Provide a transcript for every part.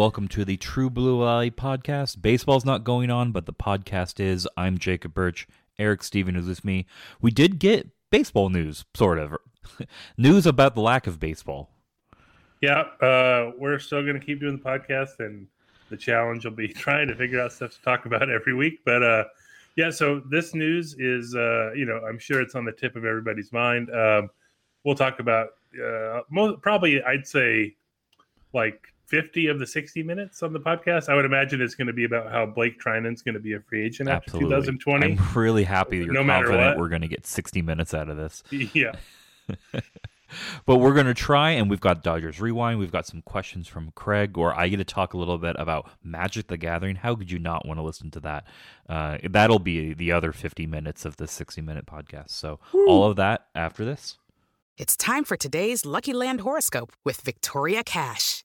Welcome to the True Blue LA podcast. Baseball's not going on, but the podcast is. I'm Jacob Burch. Eric Stephen is with me. We did get baseball news, sort of. news about the lack of baseball. Yeah, uh, we're still going to keep doing the podcast, and the challenge will be trying to figure out stuff to talk about every week. But uh, yeah, so this news is, uh, you know, I'm sure it's on the tip of everybody's mind. Um, we'll talk about uh, most, probably, I'd say, like 50 of the 60 minutes on the podcast. I would imagine it's going to be about how Blake Treinen's going to be a free agent Absolutely. after 2020. I'm really happy that you're no confident we're going to get 60 minutes out of this. Yeah. but we're going to try, and we've got Dodgers Rewind. We've got some questions from Craig, or I get to talk a little bit about Magic the Gathering. How could you not want to listen to that? Uh, that'll be the other 50 minutes of the 60 minute podcast. So, Woo. all of that after this. It's time for today's Lucky Land horoscope with Victoria Cash.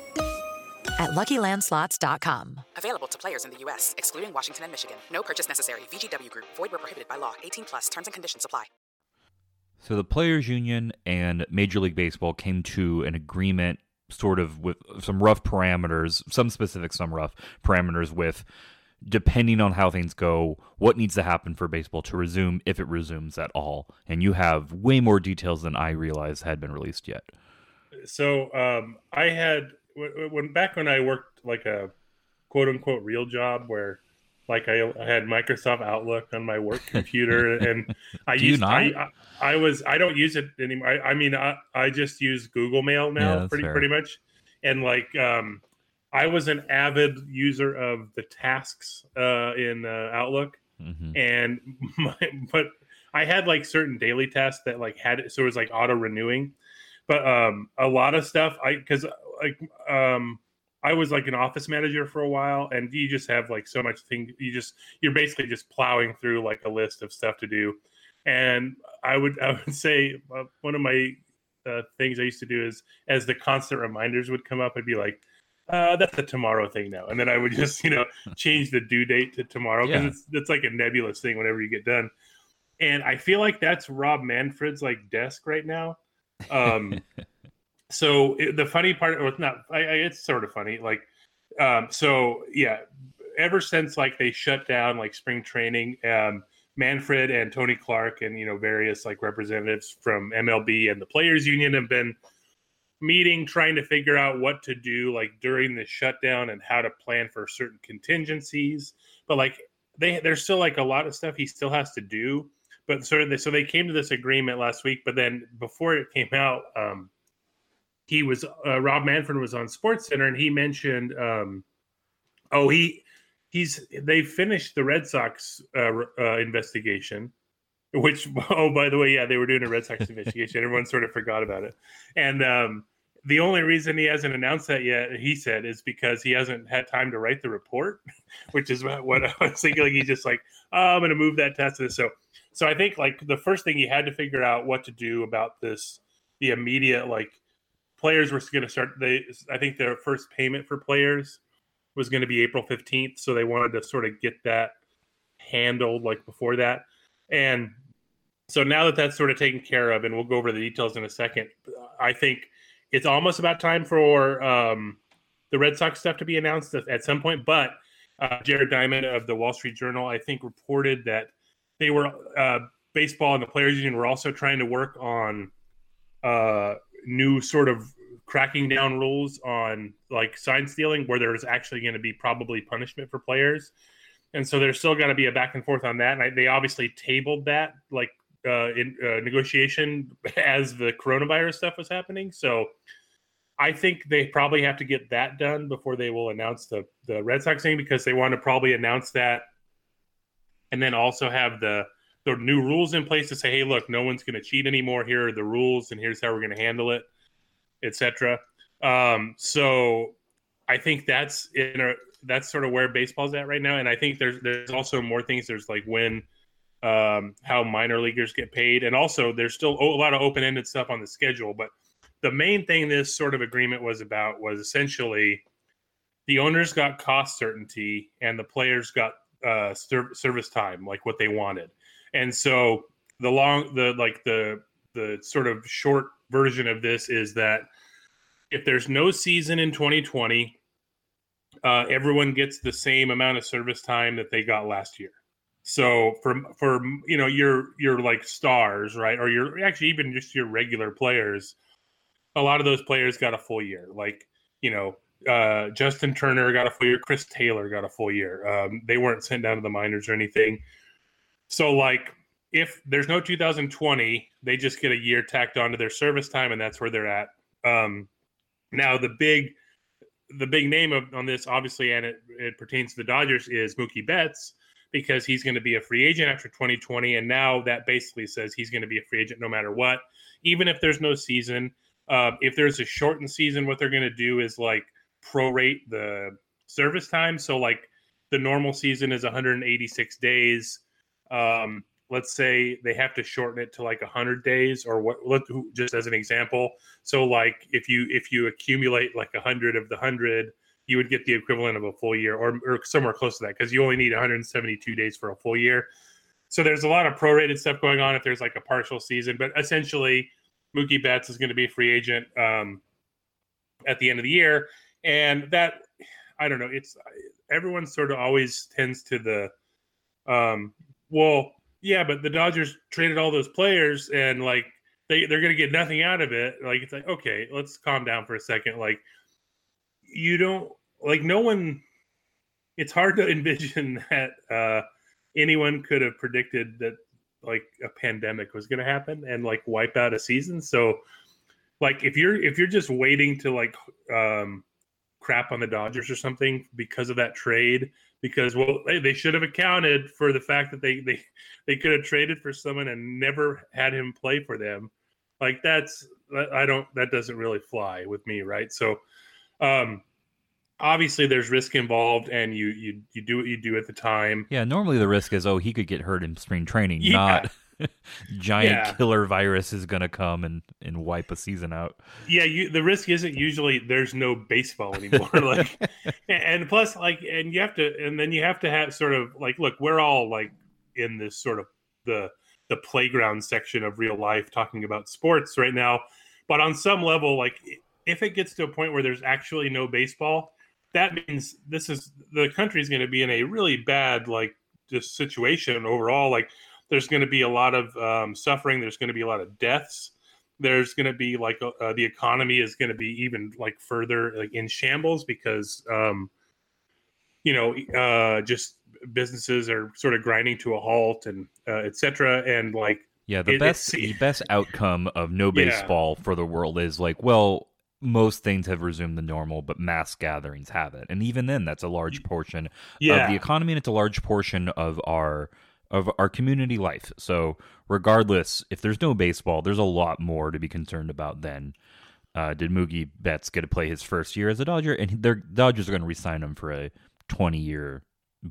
at LuckyLandSlots.com. Available to players in the U.S., excluding Washington and Michigan. No purchase necessary. VGW Group. Void where prohibited by law. 18 plus. Terms and conditions apply. So the Players Union and Major League Baseball came to an agreement sort of with some rough parameters, some specific, some rough parameters with depending on how things go, what needs to happen for baseball to resume if it resumes at all. And you have way more details than I realized had been released yet. So um, I had when back when I worked like a quote unquote real job where like I, I had Microsoft Outlook on my work computer and I used I, I, I was I don't use it anymore. I, I mean I, I just use Google Mail now yeah, pretty fair. pretty much. And like um I was an avid user of the tasks uh in uh, Outlook Mhm. and my, but I had like certain daily tasks that like had it so it was like auto renewing but um a lot of stuff I because like um I was like an office manager for a while and you just have like so much thing you just you're basically just plowing through like a list of stuff to do and I would I would say uh, one of my uh, things I used to do is as the constant reminders would come up I'd be like uh, that's a tomorrow thing now. And then I would just, you know, change the due date to tomorrow because Yeah. it's, it's like a nebulous thing whenever you get done. And I feel like that's Rob Manfred's like desk right now. Um, so it, the funny part, or not, I, I, it's sort of funny. Like, um, so yeah, ever since like they shut down like spring training, um, Manfred and Tony Clark and you know various like representatives from MLB and the Players Union have been meeting trying to figure out what to do like during the shutdown and how to plan for certain contingencies but like they there's still like a lot of stuff he still has to do but sort of they, so they came to this agreement last week but then before it came out um he was uh, rob manfred was on sports center and he mentioned um oh he he's they finished the red sox uh, uh investigation which oh by the way, yeah, they were doing a Red Sox investigation. Everyone sort of forgot about it, and um, the only reason he hasn't announced that yet, he said, is because he hasn't had time to write the report, which is what I was thinking. Like he's just like, oh, I'm going to move that test. So, so I think like the first thing he had to figure out what to do about this, the immediate like players were going to start. They, I think their first payment for players was going to be April 15th, so they wanted to sort of get that handled like before that, and so now that that's sort of taken care of, and we'll go over the details in a second. I think it's almost about time for um, the Red Sox stuff to be announced at some point. But uh, Jared Diamond of the Wall Street Journal, I think, reported that they were uh, baseball and the players union were also trying to work on uh, new sort of cracking down rules on like sign stealing, where there's actually going to be probably punishment for players. And so there's still going to be a back and forth on that. And I, they obviously tabled that like uh, in uh, negotiation as the coronavirus stuff was happening. So I think they probably have to get that done before they will announce the the Red Sox thing because they want to probably announce that, and then also have the the new rules in place to say, hey, look, no one's going to cheat anymore. Here are the rules, and here's how we're going to handle it, etc. Um, so I think that's in a that's sort of where baseball's at right now, and I think there's there's also more things. There's like when um, how minor leaguers get paid, and also there's still a lot of open ended stuff on the schedule. But the main thing this sort of agreement was about was essentially the owners got cost certainty and the players got uh, ser- service time, like what they wanted. And so the long, the like the the sort of short version of this is that if there's no season in 2020, uh, everyone gets the same amount of service time that they got last year. So for for you know your your like stars, right, or your actually even just your regular players, a lot of those players got a full year. Like you know uh, Justin Turner got a full year, Chris Taylor got a full year. Um, they weren't sent down to the minors or anything. So like if there's no 2020, they just get a year tacked onto their service time, and that's where they're at. Um, now the big the big name of, on this, obviously, and it, it pertains to the Dodgers, is Mookie Betts because he's going to be a free agent after 2020. And now that basically says he's going to be a free agent no matter what, even if there's no season. Uh, if there's a shortened season, what they're going to do is like prorate the service time. So, like the normal season is 186 days. Um, let's say they have to shorten it to like 100 days or what let, just as an example so like if you if you accumulate like 100 of the 100 you would get the equivalent of a full year or, or somewhere close to that because you only need 172 days for a full year. So there's a lot of prorated stuff going on if there's like a partial season, but essentially Mookie Betts is going to be a free agent um, at the end of the year, and that I don't know. It's everyone sort of always tends to the um, well, yeah, but the Dodgers traded all those players and like they they're going to get nothing out of it. Like it's like okay, let's calm down for a second. Like you don't like no one it's hard to envision that uh anyone could have predicted that like a pandemic was going to happen and like wipe out a season so like if you're if you're just waiting to like um crap on the dodgers or something because of that trade because well they, they should have accounted for the fact that they they they could have traded for someone and never had him play for them. Like that's i don't that doesn't really fly with me right? So um obviously there's risk involved and you you you do what you do at the time. Yeah normally the risk is oh he could get hurt in spring training yeah. not giant yeah. killer virus is going to come and and wipe a season out. Yeah you the risk isn't usually there's no baseball anymore like and plus like and you have to and then you have to have sort of like look we're all like in this sort of the the playground section of real life talking about sports right now. But on some level like if it gets to a point where there's actually no baseball that means this is the country is going to be in a really bad like just situation overall. Like there's going to be a lot of um, suffering there's going to be a lot of deaths there's going to be like uh, uh, the economy is going to be even like further like in shambles because um, you know uh, just businesses are sort of grinding to a halt and uh, etc and like yeah the it, best the best outcome of no baseball yeah. for the world is like well most things have resumed the normal, but mass gatherings haven't. And even then, that's a large portion yeah. of the economy, and it's a large portion of our of our community life. So regardless, if there's no baseball, there's a lot more to be concerned about than uh, did Mookie Betts get to play his first year as a Dodger, and their Dodgers are going to resign him for a 20 year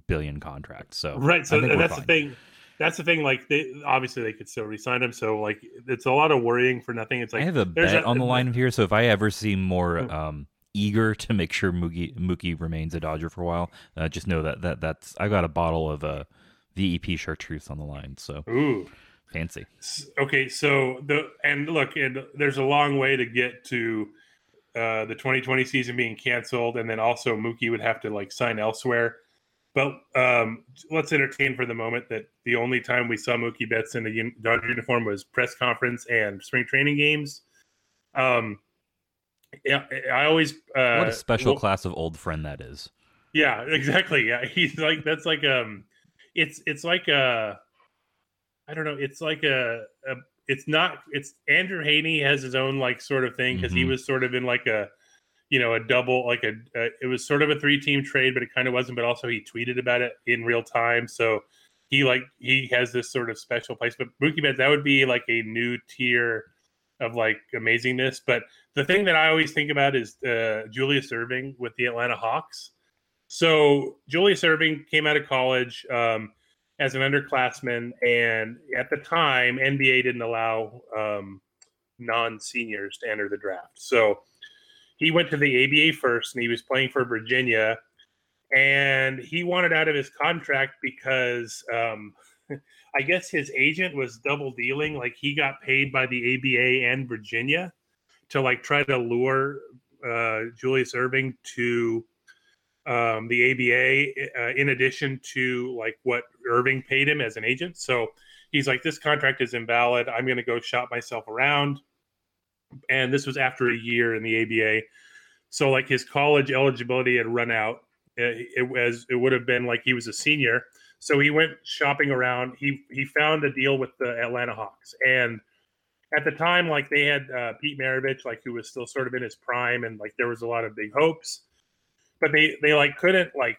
billion contract. So right, so that's fine. the thing. That's the thing. Like, they obviously they could still resign him. So like, it's a lot of worrying for nothing. It's like I have a bet a, on the line here. So if I ever seem more hmm. um, eager to make sure Mookie Mookie remains a Dodger for a while, uh, just know that that that's I got a bottle of uh, VEP chartreuse on the line. So ooh, fancy. Okay, so the and look, and there's a long way to get to uh, the 2020 season being canceled, and then also Mookie would have to like sign elsewhere. But um, let's entertain for the moment that the only time we saw Mookie Betts in a Dodger uniform was press conference and spring training games. Um, yeah, I always uh, what a special well, class of old friend that is. Yeah, exactly. Yeah, he's like that's like um, it's it's like a, I don't know, it's like a, a it's not it's Andrew Heaney has his own like sort of thing because mm-hmm. he was sort of in like a you know a double like a, a it was sort of a three team trade but it kind of wasn't but also he tweeted about it in real time. So he like he has this sort of special place but Mookie Betts that would be like a new tier of like amazingness. But the thing that I always think about is uh, Julius Erving with the Atlanta Hawks so Julius Erving came out of college um, as an underclassman, and at the time, NBA didn't allow um, non-seniors to enter the draft. So he went to the ABA first, and he was playing for Virginia, and he wanted out of his contract because um, I guess his agent was double dealing. Like he got paid by the ABA and Virginia to like try to lure uh, Julius Erving to um, the ABA uh, in addition to like what Erving paid him as an agent. So he's like, this contract is invalid. I'm going to go shop myself around. And this was after a year in the ABA. So like his college eligibility had run out. It, it was it would have been like he was a senior. So he went shopping around. He he found a deal with the Atlanta Hawks, and at the time, like they had uh, Pete Maravich, like who was still sort of in his prime, and like there was a lot of big hopes but they they like couldn't like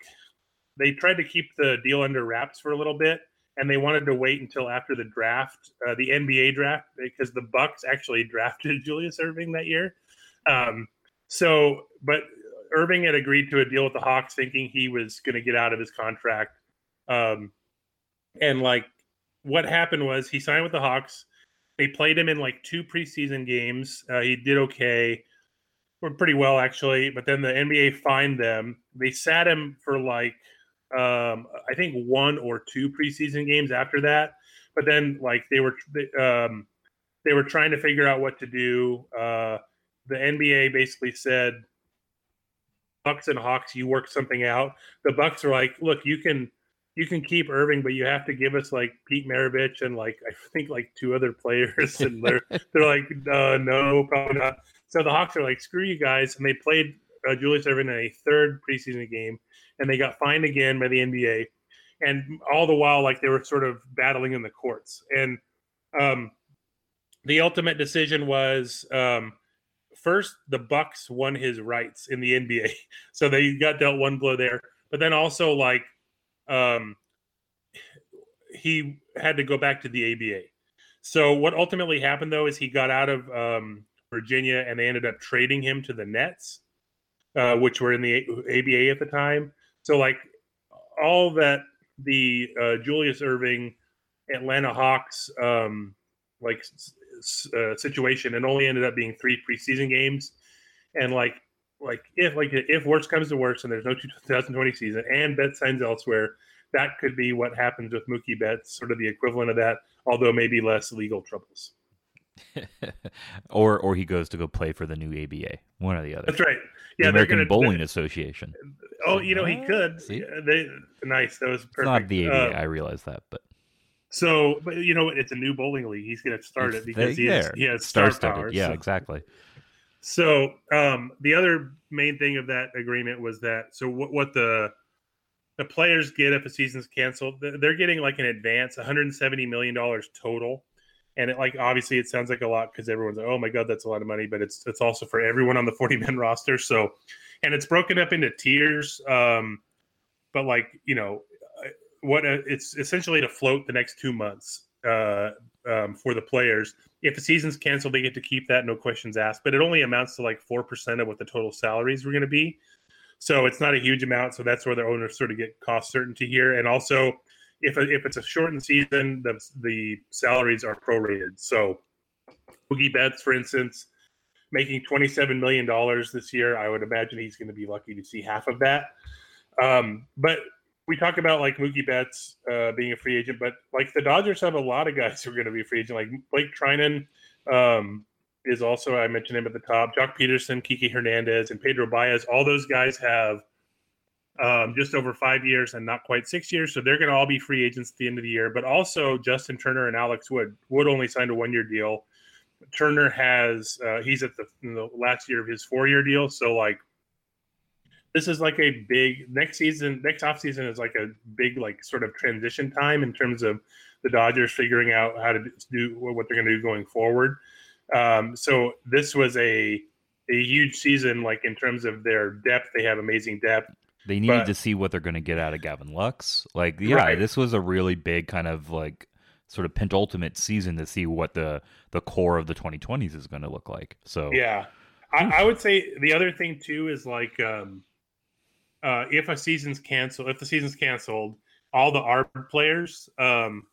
they tried to keep the deal under wraps for a little bit and they wanted to wait until after the draft uh, the nba draft because the bucks actually drafted julius erving that year. Um, so but irving had agreed to a deal with the hawks thinking he was going to get out of his contract. Um, and like what happened was he signed with the hawks. They played him in like two preseason games. Uh, he did okay pretty well actually. But then the NBA fined them. They sat him for like um, I think one or two preseason games after that. But then like they were um, they were trying to figure out what to do. Uh, the NBA basically said, "Bucks and Hawks, you work something out." The Bucks are like, "Look, you can." You can keep Erving, but you have to give us like Pete Maravich and like I think like two other players, and they're they're like, uh, no, probably not. So the Hawks are like, screw you guys. And they played uh, Julius Erving in a third preseason game, and they got fined again by the NBA. And all the while, like they were sort of battling in the courts. And um, the ultimate decision was um, first the Bucks won his rights in the NBA, so they got dealt one blow there. But then also like um, he had to go back to the ABA. So what ultimately happened though is he got out of um, Virginia, and they ended up trading him to the Nets, uh, which were in the ABA at the time. So like all that the uh, Julius Erving Atlanta Hawks um, like uh, situation, and only ended up being three preseason games, and like like if like if worse comes to worse and there's no 2020 season and bet signs elsewhere, that could be what happens with Mookie Betts, sort of the equivalent of that, although maybe less legal troubles. or or he goes to go play for the new ABA, one or the other. That's right. Yeah, the American gonna, Bowling Association. Oh, you know he could. See? They, nice. That was perfect. It's not the ABA. Um, I realize that, but so, but you know, it's a new bowling league. He's going to start it's it because he has, he has star power. Yeah, so. exactly. So, um, the other main thing of that agreement was that so what, what the the players get if a season's canceled, they're getting like an advance, 170 million dollars total and it like obviously it sounds like a lot because everyone's like, oh my god, that's a lot of money, but it's it's also for everyone on the 40 man roster. So, and it's broken up into tiers. Um, but like you know, what uh, it's essentially to float the next two months uh, um, for the players. If the season's canceled, they get to keep that, no questions asked. But it only amounts to like four percent of what the total salaries were going to be. So it's not a huge amount. So that's where the owners sort of get cost certainty here. And also, if if it's a shortened season, the the salaries are prorated. So Mookie Betts, for instance, making twenty seven million dollars this year, I would imagine he's going to be lucky to see half of that. Um, but we talk about like Mookie Betts uh, being a free agent, but like the Dodgers have a lot of guys who are going to be free agent. Like Blake Treinen um, is also I mentioned him at the top. Joc Pederson, Kiki Hernandez, and Pedro Baez. All those guys have um, just over five years and not quite six years, so they're going to all be free agents at the end of the year. But also Justin Turner and Alex Wood. Wood only signed a one year deal. Turner has uh, he's at the, the last year of his four year deal, so like this is like a big next season next off season is like a big like sort of transition time in terms of the dodgers figuring out how to do what they're going to do going forward um, so this was a a huge season like in terms of their depth they have amazing depth they needed but, to see what they're going to get out of gavin lux like yeah right. this was a really big kind of like sort of penultimate season to see what the the core of the 2020s is going to look like so yeah I, I would say the other thing too is like um uh, if a season's canceled, if the season's canceled, all the ARB players, um,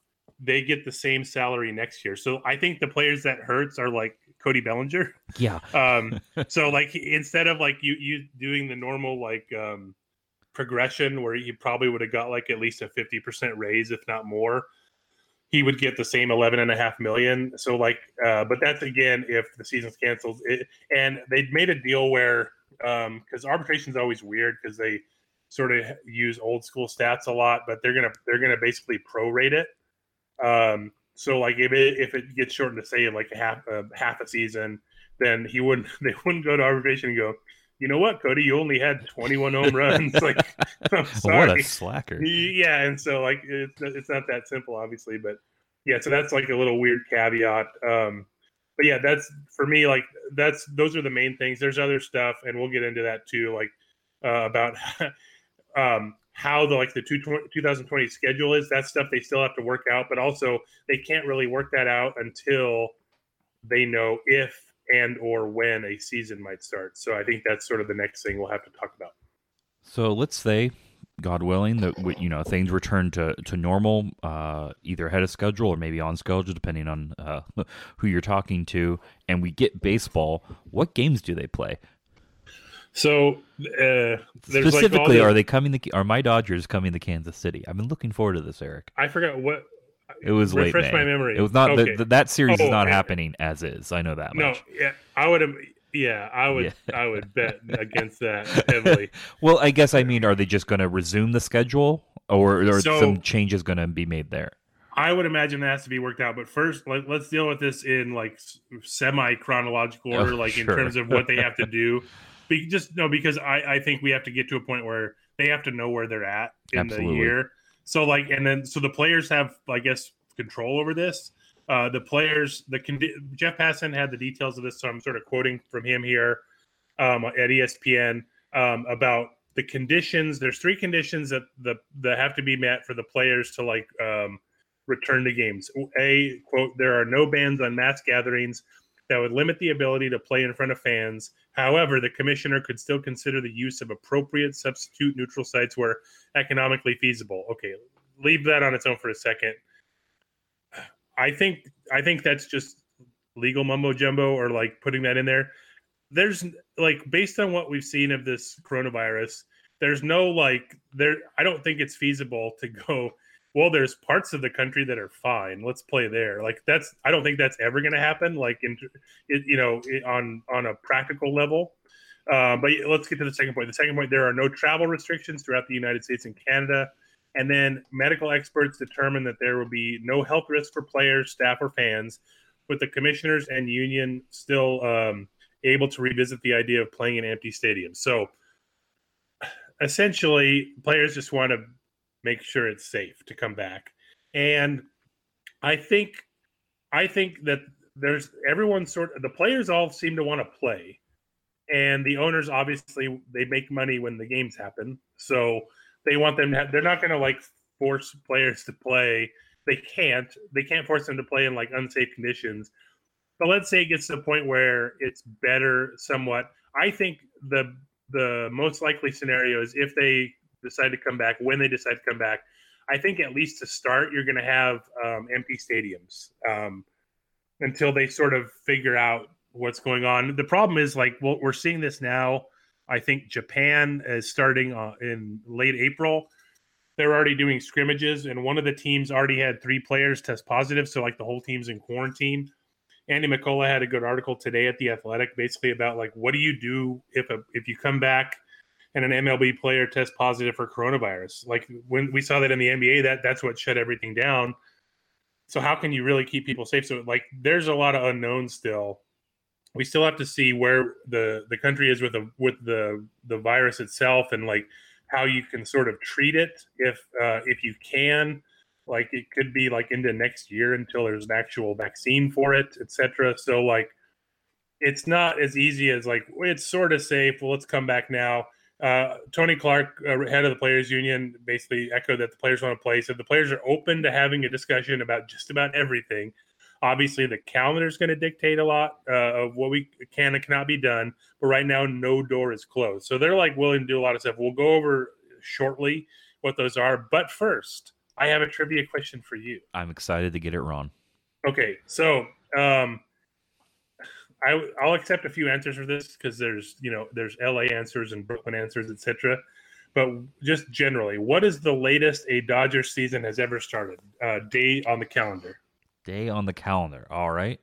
they get the same salary next year. So I think the players that hurts are like Cody Bellinger. Yeah. um, so like instead of like you you doing the normal like um, progression where he probably would have got like at least a 50% raise, if not more, he would get the same 11 and a half million. So like, uh, but that's again, if the season's canceled it, and they made a deal where um, arbitration is always weird because they sort of use old school stats a lot, but they're gonna they're gonna basically prorate it. Um, so like if it if it gets shortened to say like half a half a season, then he wouldn't they wouldn't go to arbitration and go, you know what, Cody, you only had 21 home runs. like, I'm sorry. What a slacker. Yeah, and so like it's it's not that simple, obviously, but yeah, so that's like a little weird caveat. Um, but yeah, that's for me. Like that's those are the main things. There's other stuff, and we'll get into that too, like uh, about um, how the like the 2020 schedule is. That stuff they still have to work out, but also they can't really work that out until they know if and or when a season might start. So I think that's sort of the next thing we'll have to talk about. So let's say God willing, that you know things return to to normal, uh, either ahead of schedule or maybe on schedule, depending on uh, who you're talking to, and we get baseball. What games do they play? So uh, specifically, like the, are they coming? To, are my Dodgers coming to Kansas City? I've been looking forward to this, Eric. I forgot what. It was late. Refresh my memory. It was not okay. the, the, that series oh, is not okay. happening as is. I know that much. No, yeah, I would. Yeah, I would. Yeah. I would bet against that heavily. well, I guess I mean, are they just going to resume the schedule, or are so, some changes going to be made there? I would imagine that has to be worked out. But first, let, us deal with this in like semi chronological order, oh, like sure. in terms of what they have to do. Be, just no, because I, I think we have to get to a point where they have to know where they're at in Absolutely. the year. So like, and then so the players have, I guess, control over this. Uh, the players, the condi- Jeff Passan had the details of this, so I'm sort of quoting from him here um, at ESPN um, about the conditions. There's three conditions that the that have to be met for the players to like um, return to games. A quote: There are no bans on mass gatherings that would limit the ability to play in front of fans. However, the commissioner could still consider the use of appropriate substitute neutral sites where economically feasible. Okay, leave that on its own for a second. I think I think that's just legal mumbo jumbo or like putting that in there. There's like based on what we've seen of this coronavirus, there's no like there. I don't think it's feasible to go. Well, there's parts of the country that are fine. Let's play there. Like that's. I don't think that's ever going to happen. Like in, it, you know, on on a practical level. Uh, but let's get to the second point. The second point: there are no travel restrictions throughout the United States and Canada. And then medical experts determined that there will be no health risk for players, staff, or fans, with the commissioners and union still um, able to revisit the idea of playing in empty stadiums. So essentially, players just want to make sure it's safe to come back. And I think, I think that there's everyone sort of the players all seem to want to play, and the owners obviously they make money when the games happen. So they want them to have, they're not going to like force players to play. They can't. They can't force them to play in like unsafe conditions. But let's say it gets to the point where it's better somewhat. I think the the most likely scenario is if they decide to come back, when they decide to come back. I think at least to start, you're going to have um, empty stadiums um, until they sort of figure out what's going on. The problem is like well, we're seeing this now. I think Japan is starting uh, in late April. They're already doing scrimmages, and one of the teams already had three players test positive. So like the whole team's in quarantine. Andy McCullough had a good article today at the Athletic, basically about like what do you do if a if you come back and an MLB player tests positive for coronavirus? Like when we saw that in the NBA, that that's what shut everything down. So how can you really keep people safe? So like there's a lot of unknowns still. We still have to see where the the country is with the with the the virus itself and like how you can sort of treat it if uh, if you can like it could be like into next year until there's an actual vaccine for it etc so like it's not as easy as like it's sort of safe well let's come back now uh, tony clark uh, head of the players union basically echoed that the players want to play so the players are open to having a discussion about just about everything obviously the calendar is going to dictate a lot uh, of what we can and cannot be done but right now no door is closed so they're like willing to do a lot of stuff we'll go over shortly what those are but first I have a trivia question for you. I'm excited to get it wrong. Okay, so um, I I'll accept a few answers for this because there's you know there's LA answers and Brooklyn answers, etc. But just generally, what is the latest a Dodger season has ever started? Uh, day on the calendar. Day on the calendar. All right.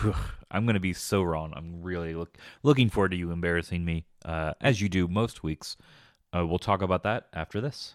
Whew, I'm going to be so wrong. I'm really look, looking forward to you embarrassing me, uh, as you do most weeks. Uh, we'll talk about that after this.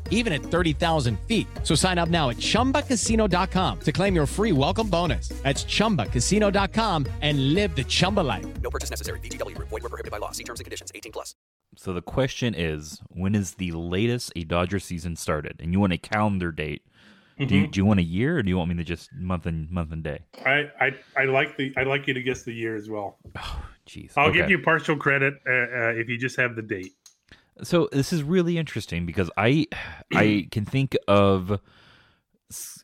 even at 30,000 feet. So sign up now at ChumbaCasino.com to claim your free welcome bonus. That's ChumbaCasino.com and live the Chumba life. No purchase necessary. VGW. Void were prohibited by law. See terms and conditions. 18 plus. So the question is, when is the latest a Dodger season started? And you want a calendar date. Mm-hmm. Do, you, do you want a year or do you want me to just month and month and day? I, I, I like the I like you to guess the year as well. Oh, jeez. I'll okay. give you partial credit uh, uh, if you just have the date. So this is really interesting because I I can think of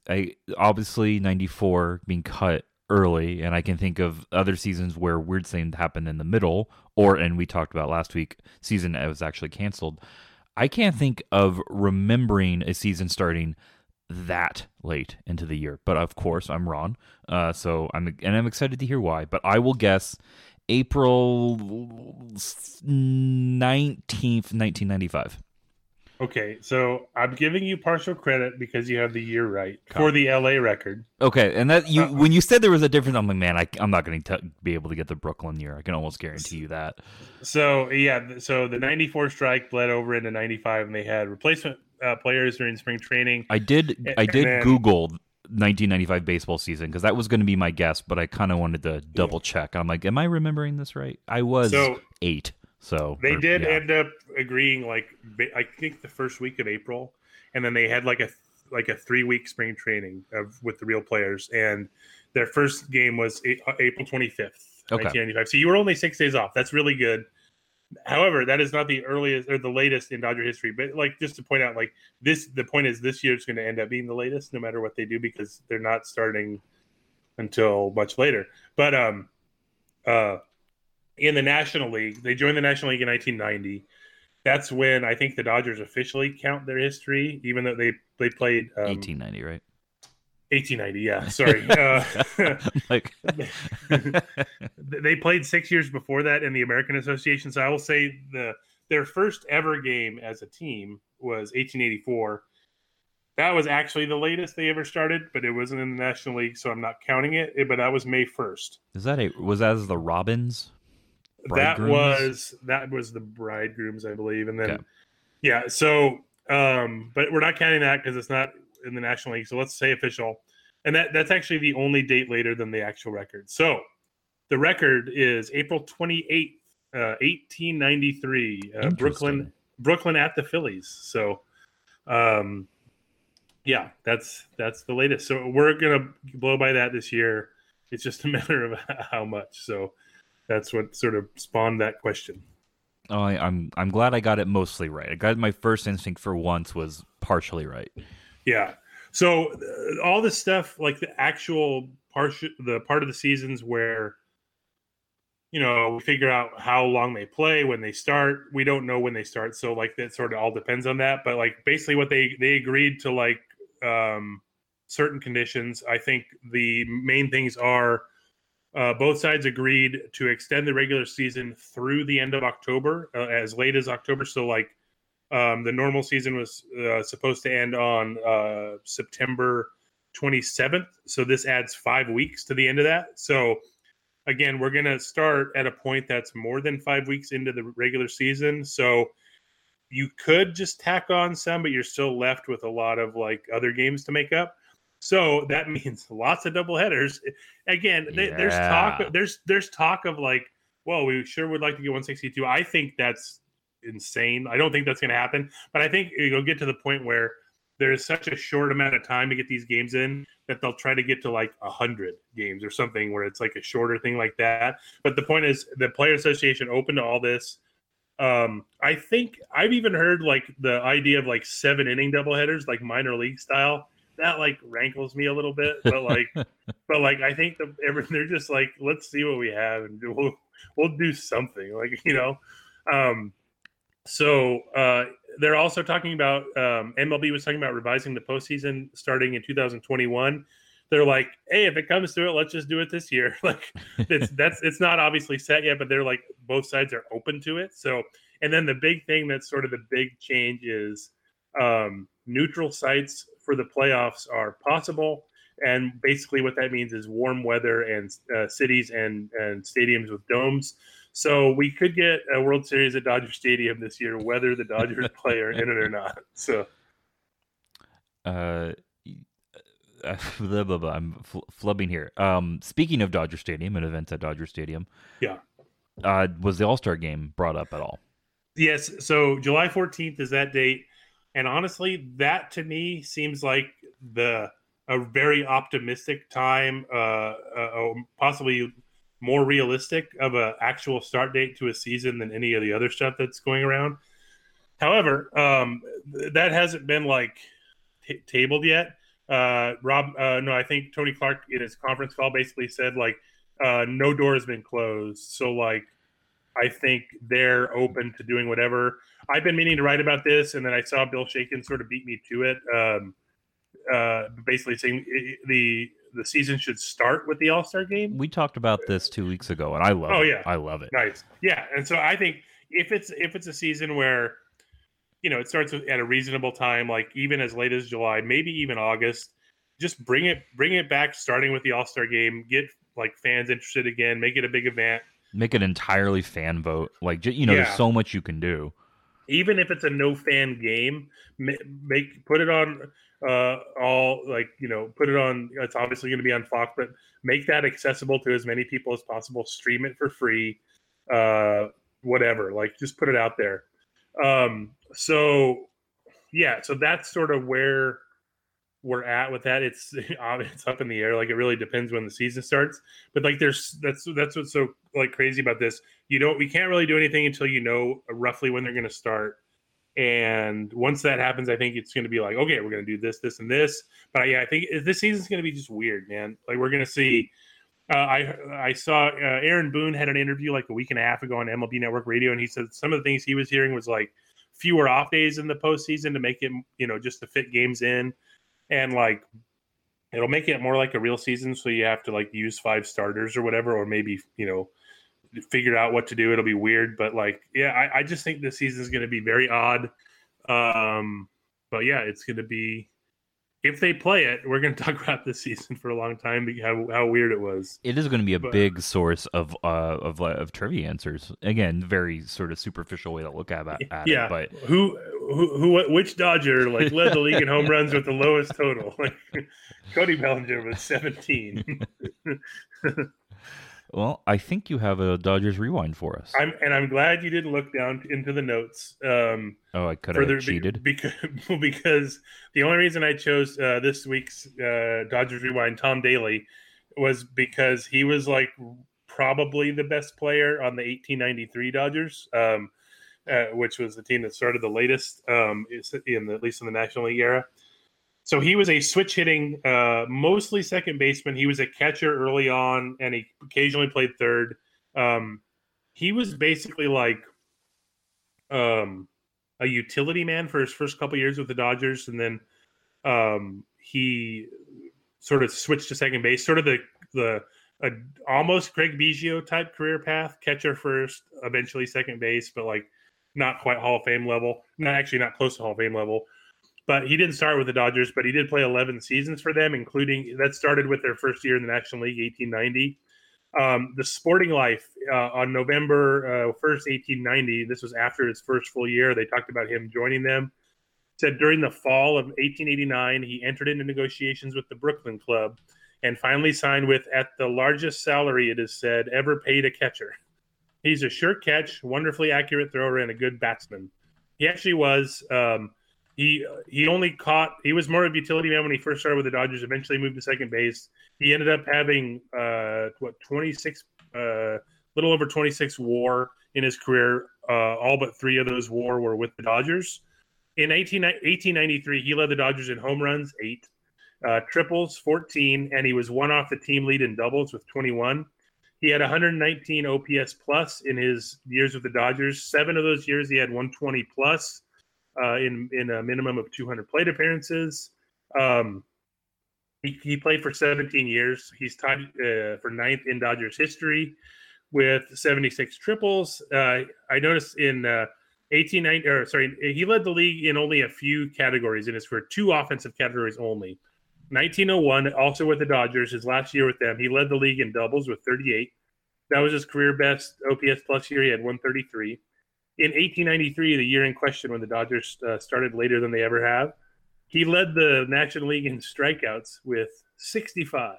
I obviously 94 being cut early and I can think of other seasons where weird things happened in the middle or and we talked about last week season that was actually canceled. I can't think of remembering a season starting that late into the year, but of course I'm wrong. Uh, so I'm and I'm excited to hear why. But I will guess April 19th, 1995. Okay, so I'm giving you partial credit because you have the year right for the LA record. Okay, and that you uh, when you said there was a difference, I'm like, man, I, am not going to be able to get the Brooklyn year. I can almost guarantee you that. So yeah, so the '94 strike bled over into '95, and they had replacement uh, players during spring training. I did, I did then, Google 1995 baseball season because that was going to be my guess, but I kind of wanted to double check. I'm like, am I remembering this right? I was so, eight, so they or, did yeah. end up agreeing. Like I think the first week of April, and then they had like a like a three week spring training of with the real players, and their first game was uh, April 25th, okay. 1995. So you were only six days off. That's really good. However, that is not the earliest or the latest in Dodger history. But like just to point out, like this, the point is this year is going to end up being the latest, no matter what they do, because they're not starting until much later. But um, uh, in the National League, they joined the National League in 1990. That's when I think the Dodgers officially count their history, even though they they played um, 1890, right? 1890, yeah. Sorry. Uh, like they played six years before that in the American Association. So I will say the their first ever game as a team was 1884. That was actually the latest they ever started, but it wasn't in the National League, so I'm not counting it. But that was May 1st. Is that a was that as the Robins? That was that was the bridegrooms, I believe, and then Okay. yeah. So, um, but we're not counting that because it's not in the National League. So let's say official, and that that's actually the only date later than the actual record. So the record is April 28th, uh, 1893, uh, Brooklyn, Brooklyn at the Phillies. So, um, yeah, that's that's the latest. So we're gonna blow by that this year. It's just a matter of how much. So that's what sort of spawned that question. Oh, I, I'm I'm glad I got it mostly right. I got my first instinct for once was partially right. Yeah. So uh, all this stuff, like the actual part, the part of the seasons where, you know, we figure out how long they play when they start. We don't know when they start, so like that sort of all depends on that. But like basically, what they they agreed to like um, certain conditions. I think the main things are uh, both sides agreed to extend the regular season through the end of October, uh, as late as October. So like um, the normal season was uh, supposed to end on uh, September 27th. So this adds five weeks to the end of that. So again, we're going to start at a point that's more than five weeks into the regular season. So you could just tack on some, but you're still left with a lot of like other games to make up. So that means lots of double headers. Again, th- there's talk. There's there's talk of like, well, we sure would like to get 162. I think that's insane. I don't think that's going to happen. But I think you'll get to the point where there's such a short amount of time to get these games in that they'll try to get to like a hundred games or something where it's like a shorter thing like that. But the point is, the player association open to all this. Um, I think I've even heard like the idea of like seven inning doubleheaders, like minor league style. That like rankles me a little bit, but like, but like I think the every, they're just like, let's see what we have and we'll we'll do something like you know. Um, so uh, they're also talking about um, MLB was talking about revising the postseason starting in 2021. They're like, hey, if it comes to it, let's just do it this year. like it's that's it's not obviously set yet, but they're like both sides are open to it. So and then the big thing that's sort of the big change is um, neutral sites for the playoffs are possible. And basically, what that means is warm weather and uh, cities and, and stadiums with domes. So we could get a World Series at Dodger Stadium this year, whether the Dodgers play are in it or not. So Uh, uh, blah, blah, blah. I'm fl- flubbing here. Um, speaking of Dodger Stadium and events at Dodger Stadium, yeah, uh, was the All Star game brought up at all? yes. So July 14th is that date, and honestly, that to me seems like the a very optimistic time, uh, uh, possibly more realistic of a actual start date to a season than any of the other stuff that's going around. However, um, th- that hasn't been like t- tabled yet. Uh, Rob, uh, no, I think Tony Clark in his conference call basically said like uh, no door has been closed. So like I think they're open to doing whatever. I've been meaning to write about this, and then I saw Bill Shaikin sort of beat me to it. Um, uh, basically saying the the season should start with the All Star game. We talked about this two weeks ago, and I love Oh it. yeah, I love it. Nice, yeah. And so I think if it's if it's a season where you know it starts at a reasonable time, like even as late as July, maybe even August, just bring it bring it back, starting with the All Star game. Get like fans interested again. Make it a big event. Make it entirely fan vote. Like you know, Yeah. there's so much you can do. even if it's a no fan game ma- make put it on uh all like you know put it on it's obviously going to be on fox but make that accessible to as many people as possible stream it for free uh whatever like just put it out there. Um so yeah so that's sort of where we're at with that. It's it's up in the air like it really depends when the season starts but like there's that's that's what's so like crazy about this. You don't we can't really do anything until you know roughly when they're going to start and once that happens i think it's going to be like okay we're going to do this this and this but yeah i think this season's going to be just weird man like we're going to see uh, I I saw uh, Aaron Boone had an interview like a week and a half ago on MLB Network Radio, and he said some of the things he was hearing was like fewer off days in the postseason to make it, you know, just to fit games in, and like it'll make it more like a real season. So you have to like use five starters or whatever, or maybe you know figure out what to do. It'll be weird, but like, yeah, I, I just think this season is going to be very odd. Um, but yeah, it's going to be if they play it, we're going to talk about this season for a long time. How how weird it was. It is going to be a But- big source of uh of uh, of trivia answers. Again, very sort of superficial way to look at, at yeah, it, but who, who who which Dodger like led the league in home runs with the lowest total? Like Cody Bellinger was seventeen. well, I think you have a Dodgers rewind for us. I'm and I'm glad you didn't look down into the notes. Um, oh, I could have cheated. because because the only reason I chose uh, this week's uh, Dodgers Rewind Tom Daly was because he was like probably the best player on the 1893 Dodgers, um, uh, which was the team that started the latest um, in the, at least in the National League era. So he was a switch hitting, uh, mostly second baseman. He was a catcher early on, and he occasionally played third. Um, he was basically like um, a utility man for his first couple years with the Dodgers, and then um, he sort of switched to second base, sort of the the almost Craig Biggio type career path, catcher first, eventually second base, but like not quite Hall of Fame level. Not actually not close to Hall of Fame level. But he didn't start with the Dodgers, but he did play 11 seasons for them, including that started with their first year in the National League, 1890. Um, the Sporting Life uh, on November uh, 1st, 1890, this was after his first full year. They talked about him joining them. Said during the fall of 1889, he entered into negotiations with the Brooklyn Club and finally signed with, at the largest salary, it is said, ever paid a catcher. He's a sure catch, wonderfully accurate thrower, and a good batsman. He actually was. Um, he he only caught. He was more of a utility man when he first started with the Dodgers. Eventually moved to second base. He ended up having uh, what twenty six, uh, little over twenty six WAR in his career. Uh, all but three of those WAR were with the Dodgers. In 18, 1893, he led the Dodgers in home runs, eight, uh, triples, 14, and he was one off the team lead in doubles with 21. He had 119 OPS plus in his years with the Dodgers. Seven of those years, he had 120 plus uh, in in a minimum of 200 plate appearances. Um, he, he played for 17 years. He's tied uh, for ninth in Dodgers history with 76 triples. Uh, I noticed in uh, 1890, or sorry, he led the league in only a few categories in his for two offensive categories only. 1901, also with the Dodgers, his last year with them, he led the league in doubles with 38. That was his career best OPS plus year. He had 133. In 1893, the year in question when the Dodgers uh, started later than they ever have, he led the National League in strikeouts with 65.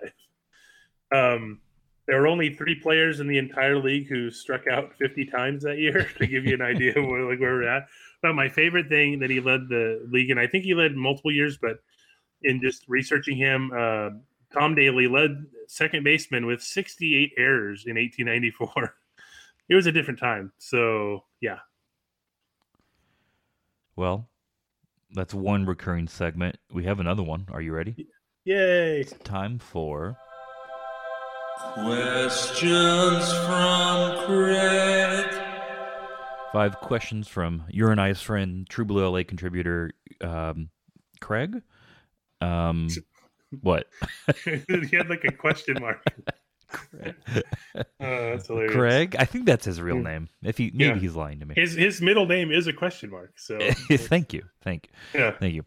Um, there were only three players in the entire league who struck out 50 times that year to give you an idea of where, like where we're at. But my favorite thing that he led the league, and I think he led multiple years, but in just researching him, uh, Tom Daly led second baseman with 68 errors in 1894. it was a different time. So, yeah. Well, that's one recurring segment. We have another one. Are you ready? Yay. It's time for Questions from Craig. five questions from your and I's friend, True Blue LA contributor um, Craig. Um, what? he had like a question mark. Oh, that's hilarious. Craig? I think that's his real Mm. name. If he maybe Yeah. he's lying to me. His his middle name is a question mark. So thank you, thank you, Yeah. thank you.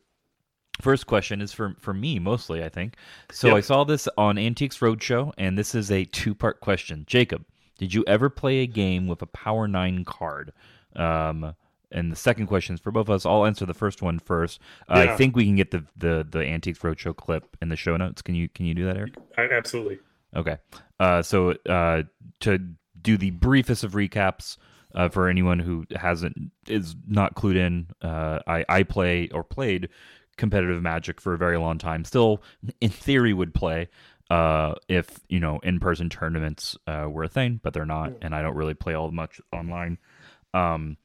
First question is for for me mostly, I think. So Yep. I saw this on Antiques Roadshow, and this is a two part question. Jacob, did you ever play a game with a Power Nine card? Um, and the second question is for both of us. I'll answer the first one first. Uh, I think we can get the, the the Antiques Roadshow clip in the show notes. Can you can you do that, Eric? I, absolutely. Okay. Uh, so uh, to do the briefest of recaps uh, for anyone who hasn't is not clued in, uh, I I play or played competitive Magic for a very long time. Still, in theory, would play uh, if you know in person tournaments uh, were a thing, but they're not, and I don't really play all much online. Um,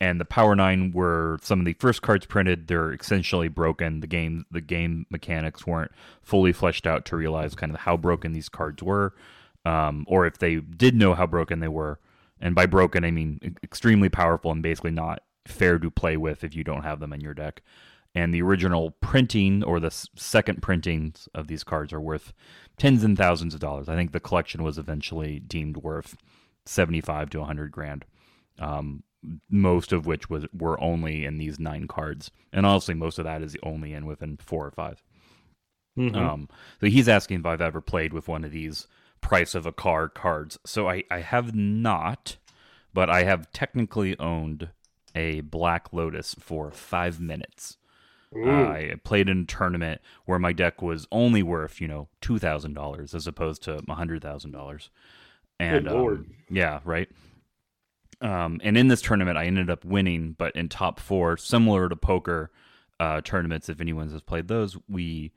and the Power Nine were some of the first cards printed. They're essentially broken. The game, the game mechanics weren't fully fleshed out to realize kind of how broken these cards were, um, or if they did know how broken they were. And by broken, I mean extremely powerful and basically not fair to play with if you don't have them in your deck. And the original printing or the second printings of these cards are worth tens and thousands of dollars. I think the collection was eventually deemed worth 75 to 100 grand. Um, most of which was were only in these nine cards, and honestly, most of that is only in within four or 5 Mhm. Um, so he's asking if I've ever played with one of these price of a car cards. So I I have not, but I have technically owned a Black Lotus for five minutes. Ooh. I played in a tournament where my deck was only worth you know two thousand dollars as opposed to hundred thousand dollars, and Good lord. um, yeah, right. Um, and in this tournament, I ended up winning, but in top four, similar to poker uh, tournaments. If anyone has played those, we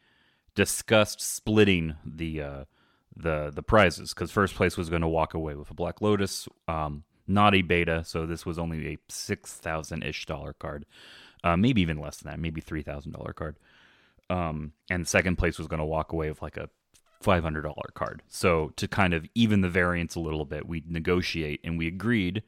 discussed splitting the uh, the the prizes because first place was going to walk away with a Black Lotus, um, not a beta, so this was only a six thousand ish dollar card, uh, maybe even less than that, maybe three thousand dollar card. Um, and second place was going to walk away with like a five hundred dollar card. So to kind of even the variance a little bit, we negotiate and we agreed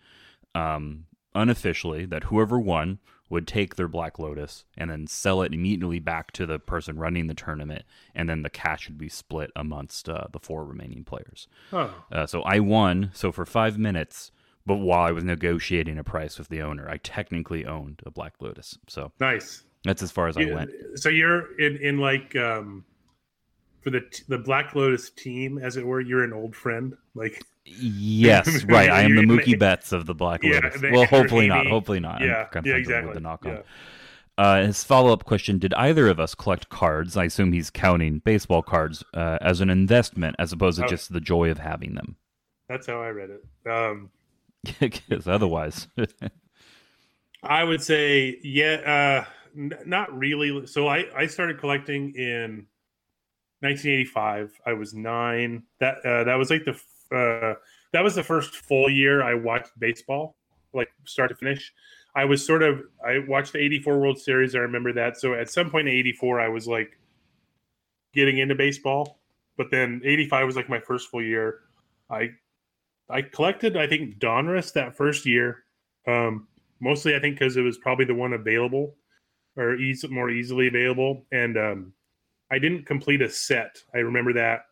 um, unofficially that whoever won would take their Black Lotus and then sell it immediately back to the person running the tournament, and then the cash would be split amongst uh, the four remaining players. Oh. Uh, so I won. So for five minutes, but while I was negotiating a price with the owner, I technically owned a Black Lotus. So Nice. that's as far as I You- went. So you're in in like um for the the Black Lotus team, as it were. You're an old friend, like Yes, right. I am the Mookie Betts of the Black Yeah, Lotus. the Well, hopefully not. Hopefully not. Yeah, I'm yeah, exactly. the knock Yeah. on. Uh, his follow up question Did either of us collect cards? I assume he's counting baseball cards uh, as an investment as opposed to Oh. just the joy of having them. That's how I read it. Um, Because otherwise, I would say, yeah, uh, n- not really. So I, I started collecting in 1985. I was nine. That uh, that was like the uh, that was the first full year I watched baseball, like start to finish. I was sort of I watched the 84 World Series. I remember that. So at some point in 84, I was like getting into baseball, but then 85 was like my first full year. I I collected I think Donruss that first year. Um, mostly I think because it was probably the one available or easy, more easily available. And um, I didn't complete a set. I remember that.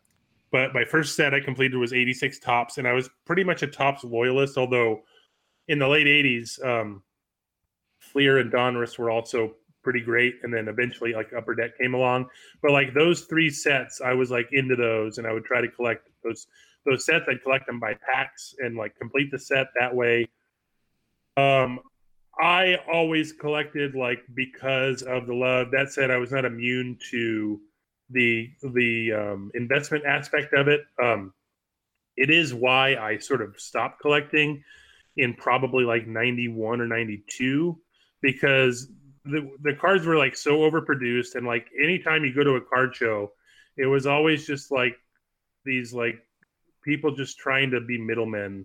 But my first set I completed was 86 Topps, and I was pretty much a Topps loyalist. Although in the late 80s, um, Fleer and Donruss were also pretty great, and then eventually like Upper Deck came along. But like those three sets, I was like into those, and I would try to collect those those sets. I'd collect them by packs and like complete the set that way. Um, I always collected like because of the love. That said, I was not immune to the the um, investment aspect of it. Um, it is why I sort of stopped collecting in probably like 91 or 92 because the the cards were like so overproduced and like anytime you go to a card show it was always just like these like people just trying to be middlemen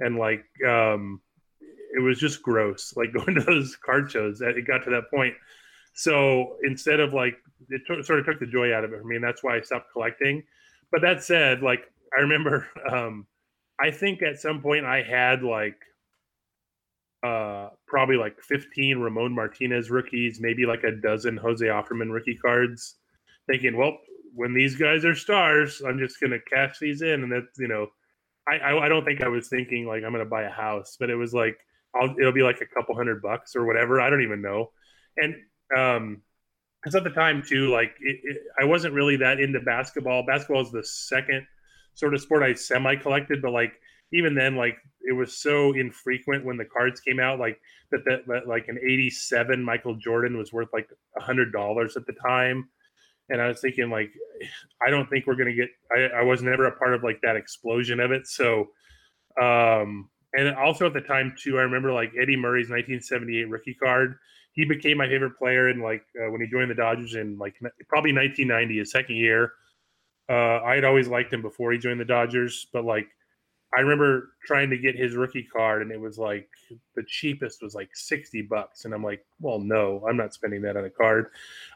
and like um it was just gross like going to those card shows that it got to that point so instead of like it took, sort of took the joy out of it for me and that's why i stopped collecting but that said like i remember um i think at some point i had like uh probably like 15 ramon martinez rookies maybe like a dozen jose offerman rookie cards thinking well when these guys are stars i'm just gonna cash these in and that's you know I, I I don't think I was thinking like I'm gonna buy a house, but it was like I'll it'll be like a couple hundred bucks or whatever. I don't even know. And um, because at the time too, like it, it, I wasn't really that into basketball. Basketball is the second sort of sport I semi collected, but like even then, like it was so infrequent when the cards came out, like that that, that like an '87 Michael Jordan was worth like a hundred dollars at the time and I was thinking like, I don't think we're gonna get. I, I was never a part of like that explosion of it. So, um, and also at the time too, I remember like Eddie Murray's 1978 rookie card. He became my favorite player in like uh, when he joined the Dodgers in like probably 1990, his second year. Uh, I had always liked him before he joined the Dodgers, but like I remember trying to get his rookie card, and it was like the cheapest was like sixty bucks, and I'm like, well, no, I'm not spending that on a card.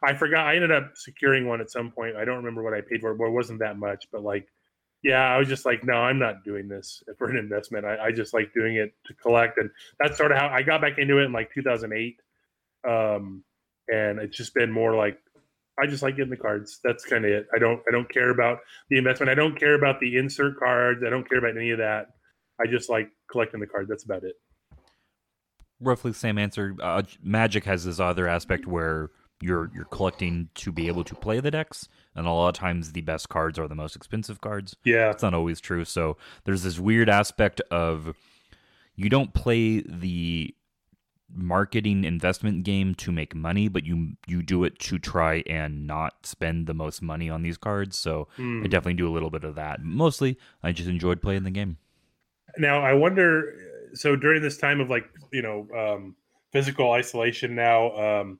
I forgot. I ended up securing one at some point. I don't remember what I paid for it, but it wasn't that much. But like, yeah, I was just like, no, I'm not doing this for an investment. I, I just like doing it to collect, and that's sort of how I got back into it in like 2008. Um, and it's just been more like I just like getting the cards. That's kind of it. I don't I don't care about the investment. I don't care about the insert cards. I don't care about any of that. I just like collecting the cards. That's about it. roughly the same answer. Uh, Magic has this other aspect where you're you're collecting to be able to play the decks, and a lot of times the best cards are the most expensive cards. Yeah. it's not always true. So there's this weird aspect of you don't play the marketing investment game to make money, but you you do it to try and not spend the most money on these cards. So I Hmm. definitely do a little bit of that. Mostly, I just enjoyed playing the game. Now I wonder. So during this time of like you know um, physical isolation, now um,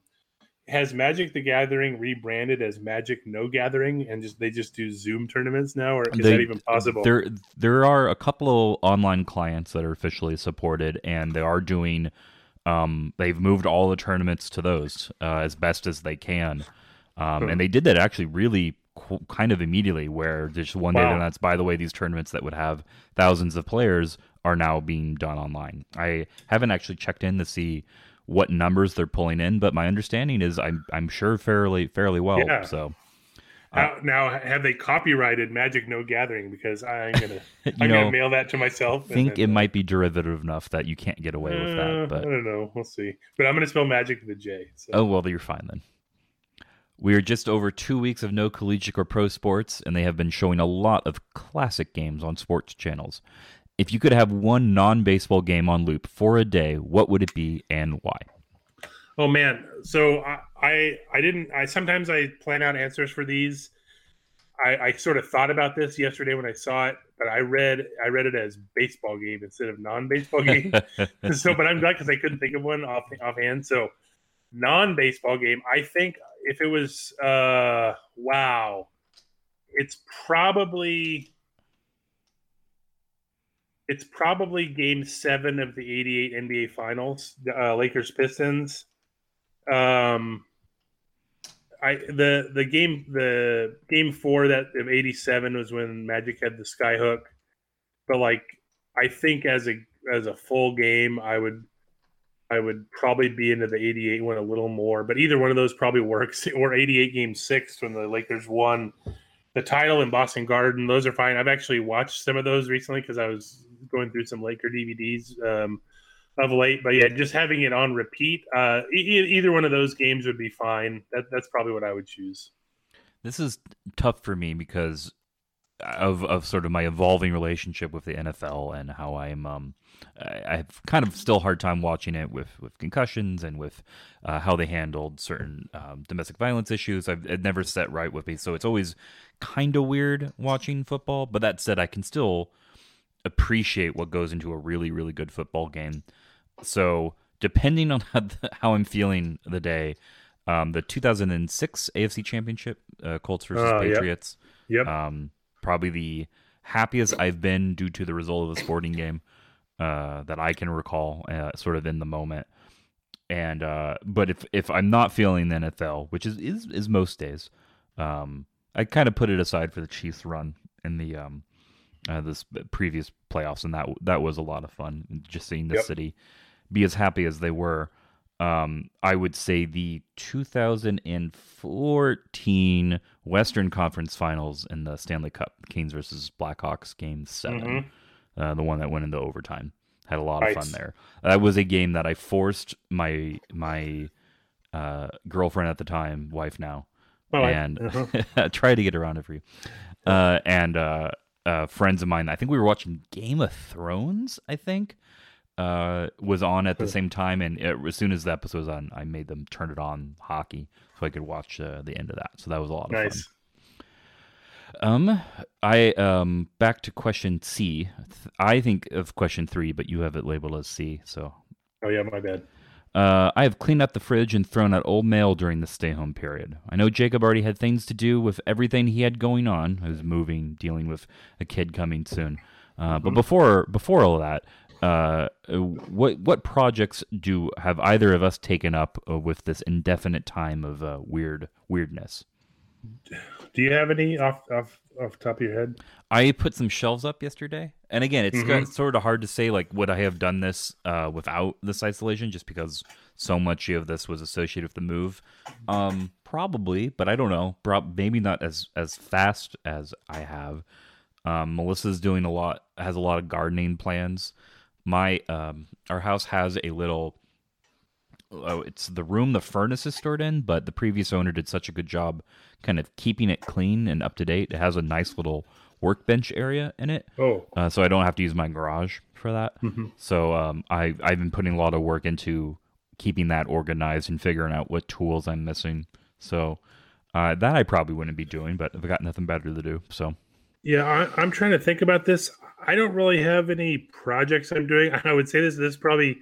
has Magic the Gathering rebranded as Magic No Gathering, and just they just do Zoom tournaments now, or is They- that even possible? There, there are a couple of online clients that are officially supported, and they are doing. Um, they've moved all the tournaments to those uh, as best as they can, um, and they did that actually really qu- kind of immediately. Where just one day, and that's by the way, these tournaments that would have thousands of players are now being done online. I haven't actually checked in to see what numbers they're pulling in, but my understanding is I'm I'm sure fairly fairly well. Yeah. So How- now have they copyrighted Magic No Gathering? Because I'm gonna I'm know, gonna mail that to myself. I think and it then, might be derivative enough that you can't get away with uh, that. But I don't know. We'll see. But I'm gonna spell Magic with a J. So. oh well, you're fine then. We are just over two weeks of no collegiate or pro sports, and they have been showing a lot of classic games on sports channels. If you could have one non-baseball game on loop for a day, what would it be and why? Oh man, so I, I I didn't. I sometimes I plan out answers for these. I, I sort of thought about this yesterday when I saw it, but I read I read it as baseball game instead of non-baseball game. so, but I'm glad because I couldn't think of one off offhand. So, non-baseball game. I think if it was, uh, wow, it's probably it's probably Game Seven of the '88 NBA Finals, uh, Lakers Pistons. Um, I the the game the game four that of '87 was when Magic had the skyhook, but like I think as a as a full game, I would I would probably be into the '88 one a little more. But either one of those probably works. Or '88 Game Six when the Lakers won the title in Boston Garden. Those are fine. I've actually watched some of those recently because I was going through some Laker DVDs um, of late. But yeah, just having it on repeat, uh, e- either one of those games would be fine. That, that's probably what I would choose. This is tough for me because of of sort of my evolving relationship with the NFL and how I'm um I have kind of still hard time watching it with with concussions and with uh, how they handled certain um, domestic violence issues. I've it never set right with me, so it's always kind of weird watching football. But that said, I can still appreciate what goes into a really really good football game. So depending on how, how I'm feeling the day, um, the 2006 AFC Championship, uh, Colts versus yep. Patriots. Yep. Um, probably the happiest I've been due to the result of a sporting game uh, that I can recall, uh, sort of in the moment. And uh, but if if I'm not feeling the NFL, which is is, is most days, um, I kind of put it aside for the Chiefs run in the um, uh, this previous playoffs, and that that was a lot of fun. Just seeing the Yep. city be as happy as they were. Um, I would say the 2014 Western Conference Finals in the Stanley Cup, Kings versus Blackhawks, Game 7 Mhm. uh, the one that went into overtime. Had a lot of fun there. That was a game that I forced my my uh, girlfriend at the time, wife now, wife. and Uh-huh. try to get around it for you. Uh, and uh, uh, friends of mine, I think we were watching Game of Thrones. I think uh, was on at the same time, and it, as soon as the episode was on, I made them turn it on hockey so I could watch uh, the end of that. So that was a lot of fun. Um, I um back to question C. Th- I think of question three, but you have it labeled as C. So, Oh yeah, my bad. Uh, I have cleaned out the fridge and thrown out old mail during the stay-home period. I know Jacob already had things to do with everything he had going on. He was moving, dealing with a kid coming soon. Uh, but before before all that, uh, what what projects do have either of us taken up uh, with this indefinite time of uh, weird weirdness? Do you have any off off off top of your head? I put some shelves up yesterday, and again, it's Mhm. sort of hard to say like would I have done this uh, without this isolation, just because so much of this was associated with the move. Um, probably, but I don't know. Maybe not as as fast as I have. Um, Melissa's doing a lot, has a lot of gardening plans. My um, our house has a little. Oh, it's the room the furnace is stored in, but the previous owner did such a good job, kind of keeping it clean and up to date. It has a nice little workbench area in it. Oh. uh, so I don't have to use my garage for that. Mhm. So um, I I've been putting a lot of work into keeping that organized and figuring out what tools I'm missing. So uh, that I probably wouldn't be doing, but I've got nothing better to do. So Yeah, I, I'm trying to think about this. I don't really have any projects I'm doing. I would say this. This probably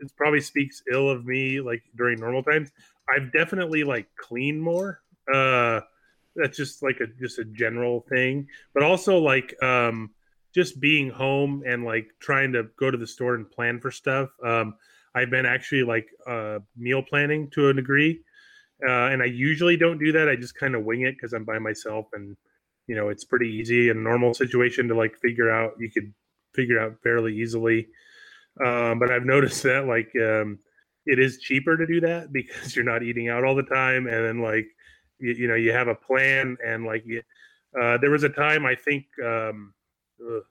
it probably speaks ill of me. Like during normal times, I've definitely like cleaned more. Uh, that's just like a just a general thing. But also like um, just being home and like trying to go to the store and plan for stuff. Um, I've been actually like uh, meal planning to a degree, uh, and I usually don't do that. I just kind of wing it because I'm by myself and you know it's pretty easy in a normal situation to like figure out you could figure out fairly easily um, but i've noticed that like um, it is cheaper to do that because you're not eating out all the time and then like you, you know you have a plan and like you, uh, there was a time i think um, ugh,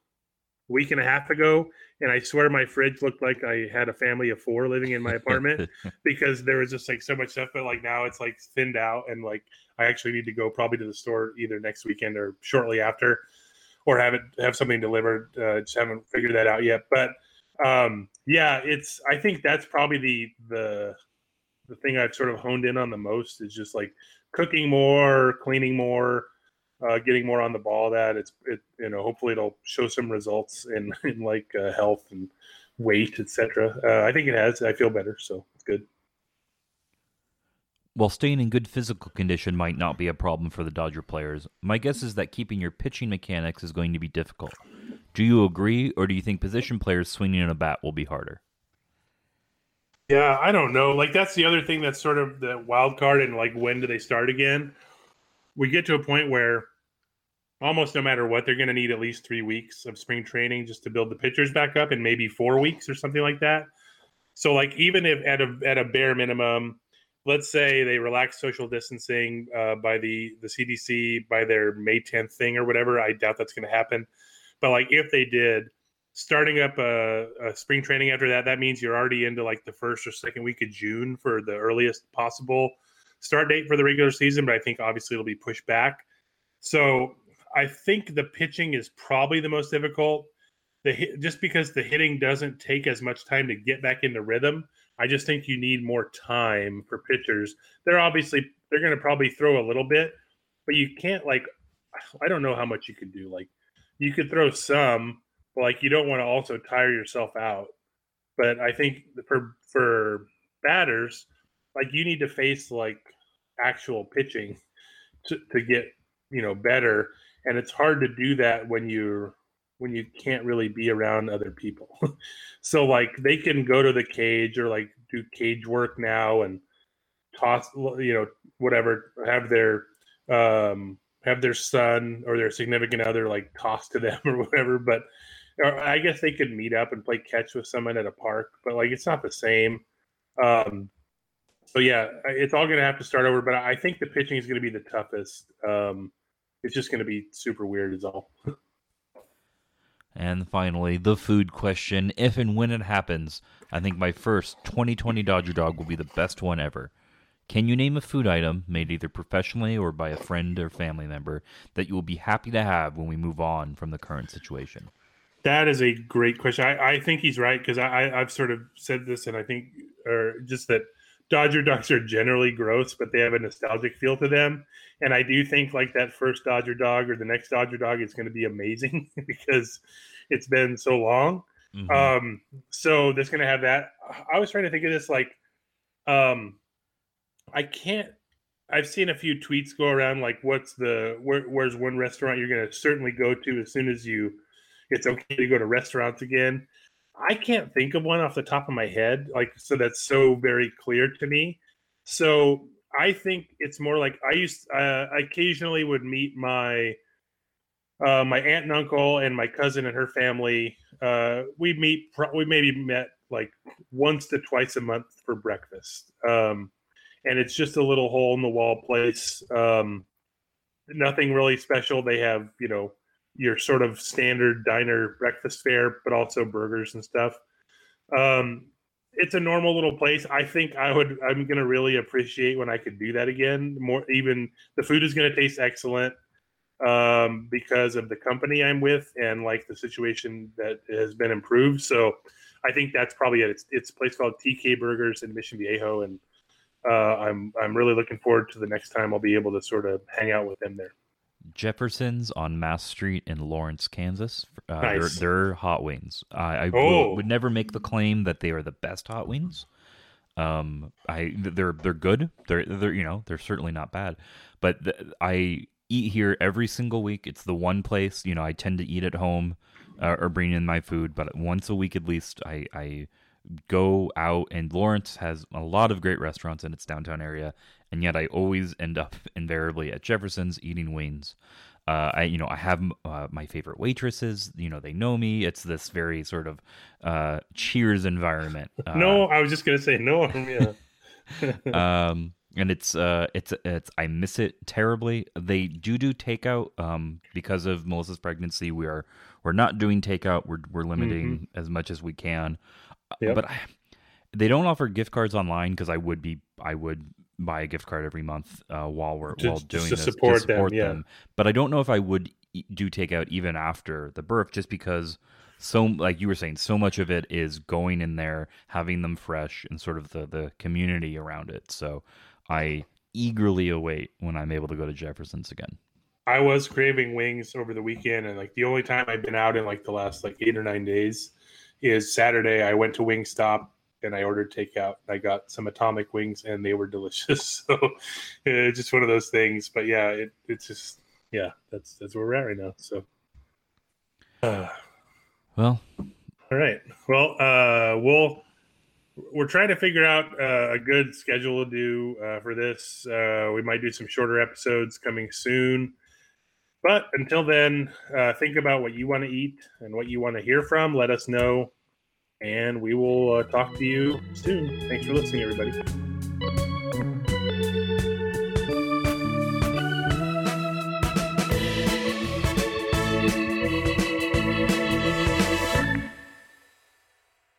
a week and a half ago and i swear my fridge looked like i had a family of four living in my apartment because there was just like so much stuff but like now it's like thinned out and like i actually need to go probably to the store either next weekend or shortly after or have it have something delivered uh, just haven't figured that out yet but um yeah it's i think that's probably the the the thing i've sort of honed in on the most is just like cooking more cleaning more uh, getting more on the ball that. It's it you know hopefully it'll show some results in in like uh, health and weight etc uh, i think it has. I feel better so it's good. While staying in good physical condition might not be a problem for the Dodger players, my guess is that keeping your pitching mechanics is going to be difficult. Do you agree, or do you think position players swinging in a bat will be harder? Yeah, I don't know. Like that's the other thing that's sort of the wild card and like when do they start again? We get to a point where almost no matter what, they're going to need at least three weeks of spring training just to build the pitchers back up, and maybe four weeks or something like that. So, like, even if at a at a bare minimum, let's say they relax social distancing uh, by the the CDC by their May 10th thing or whatever, I doubt that's going to happen. But like, if they did, starting up a, a spring training after that, that means you're already into like the first or second week of June for the earliest possible start date for the regular season. But I think obviously it'll be pushed back. So I think the pitching is probably the most difficult. The hit, just because the hitting doesn't take as much time to get back into rhythm. I just think you need more time for pitchers. They're obviously they're going to probably throw a little bit, but you can't like I don't know how much you could do. Like you could throw some, but like you don't want to also tire yourself out. But I think for for batters, like you need to face like actual pitching to, to get you know better, and it's hard to do that when you're when you can't really be around other people. so like they can go to the cage or like do cage work now and toss you know whatever have their um have their son or their significant other like toss to them or whatever but I guess they could meet up and play catch with someone at a park but like it's not the same um so yeah it's all going to have to start over but I think the pitching is going to be the toughest um it's just going to be super weird is all And finally, the food question. If and when it happens, I think my first 2020 Dodger Dog will be the best one ever. Can you name a food item made either professionally or by a friend or family member that you will be happy to have when we move on from the current situation? That is a great question. I, I think he's right because I, I've sort of said this, and I think, or just that Dodger dogs are generally gross, but they have a nostalgic feel to them. And I do think like that first Dodger dog or the next Dodger dog is going to be amazing because it's been so long. Mhm. Um, so that's going to have that. I was trying to think of this like, um, I can't. I've seen a few tweets go around like, "What's the where, where's one restaurant you're going to certainly go to as soon as you it's okay to go to restaurants again." I can't think of one off the top of my head, like so that's so very clear to me. So I think it's more like I used. Uh, I occasionally would meet my uh, my aunt and uncle and my cousin and her family. Uh, we meet. We maybe met like once to twice a month for breakfast. Um, and it's just a little hole in the wall place. Um, nothing really special. They have, you know, your sort of standard diner breakfast fare, but also burgers and stuff. Um, it's a normal little place. I think I would. I'm to really appreciate when I could do that again. More even the food is to taste excellent um, because of the company I'm with and like the situation that has been improved. So I think that's probably it. It's, it's a place called TK Burgers in Mission Viejo, and uh, I'm I'm really looking forward to the next time I'll be able to sort of hang out with them there. Jefferson's on Mass Street in Lawrence, Kansas. Uh, Nice. they're, they're hot wings. I, I Oh. will- would never make the claim that they are the best hot wings. Um, I they're they're good. They're they're you know they're certainly not bad, but th I eat here every single week. It's the one place you know I tend to eat at home uh, or bring in my food, but once a week at least I I go out and Lawrence has a lot of great restaurants in its downtown area, and yet I always end up invariably at Jefferson's eating wings. Uh, I you know I have uh, my favorite waitresses. You know they know me. It's this very sort of uh, Cheers environment. Uh, no, I was just going to say no. Yeah. um, and it's uh, it's it's I miss it terribly. They do do takeout. Um, because of Melissa's pregnancy, we are we're not doing takeout. We're we're limiting as much as we can. Yep. But I, they don't offer gift cards online because I would be I would buy a gift card every month uh, while we're Just- while doing to this support them, yeah. But I don't know if I would e- do takeout even after the birth, just because so like you were saying, so much of it is going in there, having them fresh, and sort of the the community around it. So I eagerly await when I'm able to go to Jefferson's again. I was craving wings over the weekend, and like the only time I've been out in like the last like eight or nine days is Saturday. I went to Wingstop and I ordered takeout. I got some atomic wings, and they were delicious. So it's just one of those things. But yeah, it, it's just yeah, that's that's where we're at right now. So. Uh, Well, all right. Well, uh, we'll we're trying to figure out uh, a good schedule to do uh, for this. Uh, we might do some shorter episodes coming soon. But until then, uh, think about what you want to eat and what you want to hear from. Let us know, and we will uh, talk to you soon. Thanks for listening, everybody.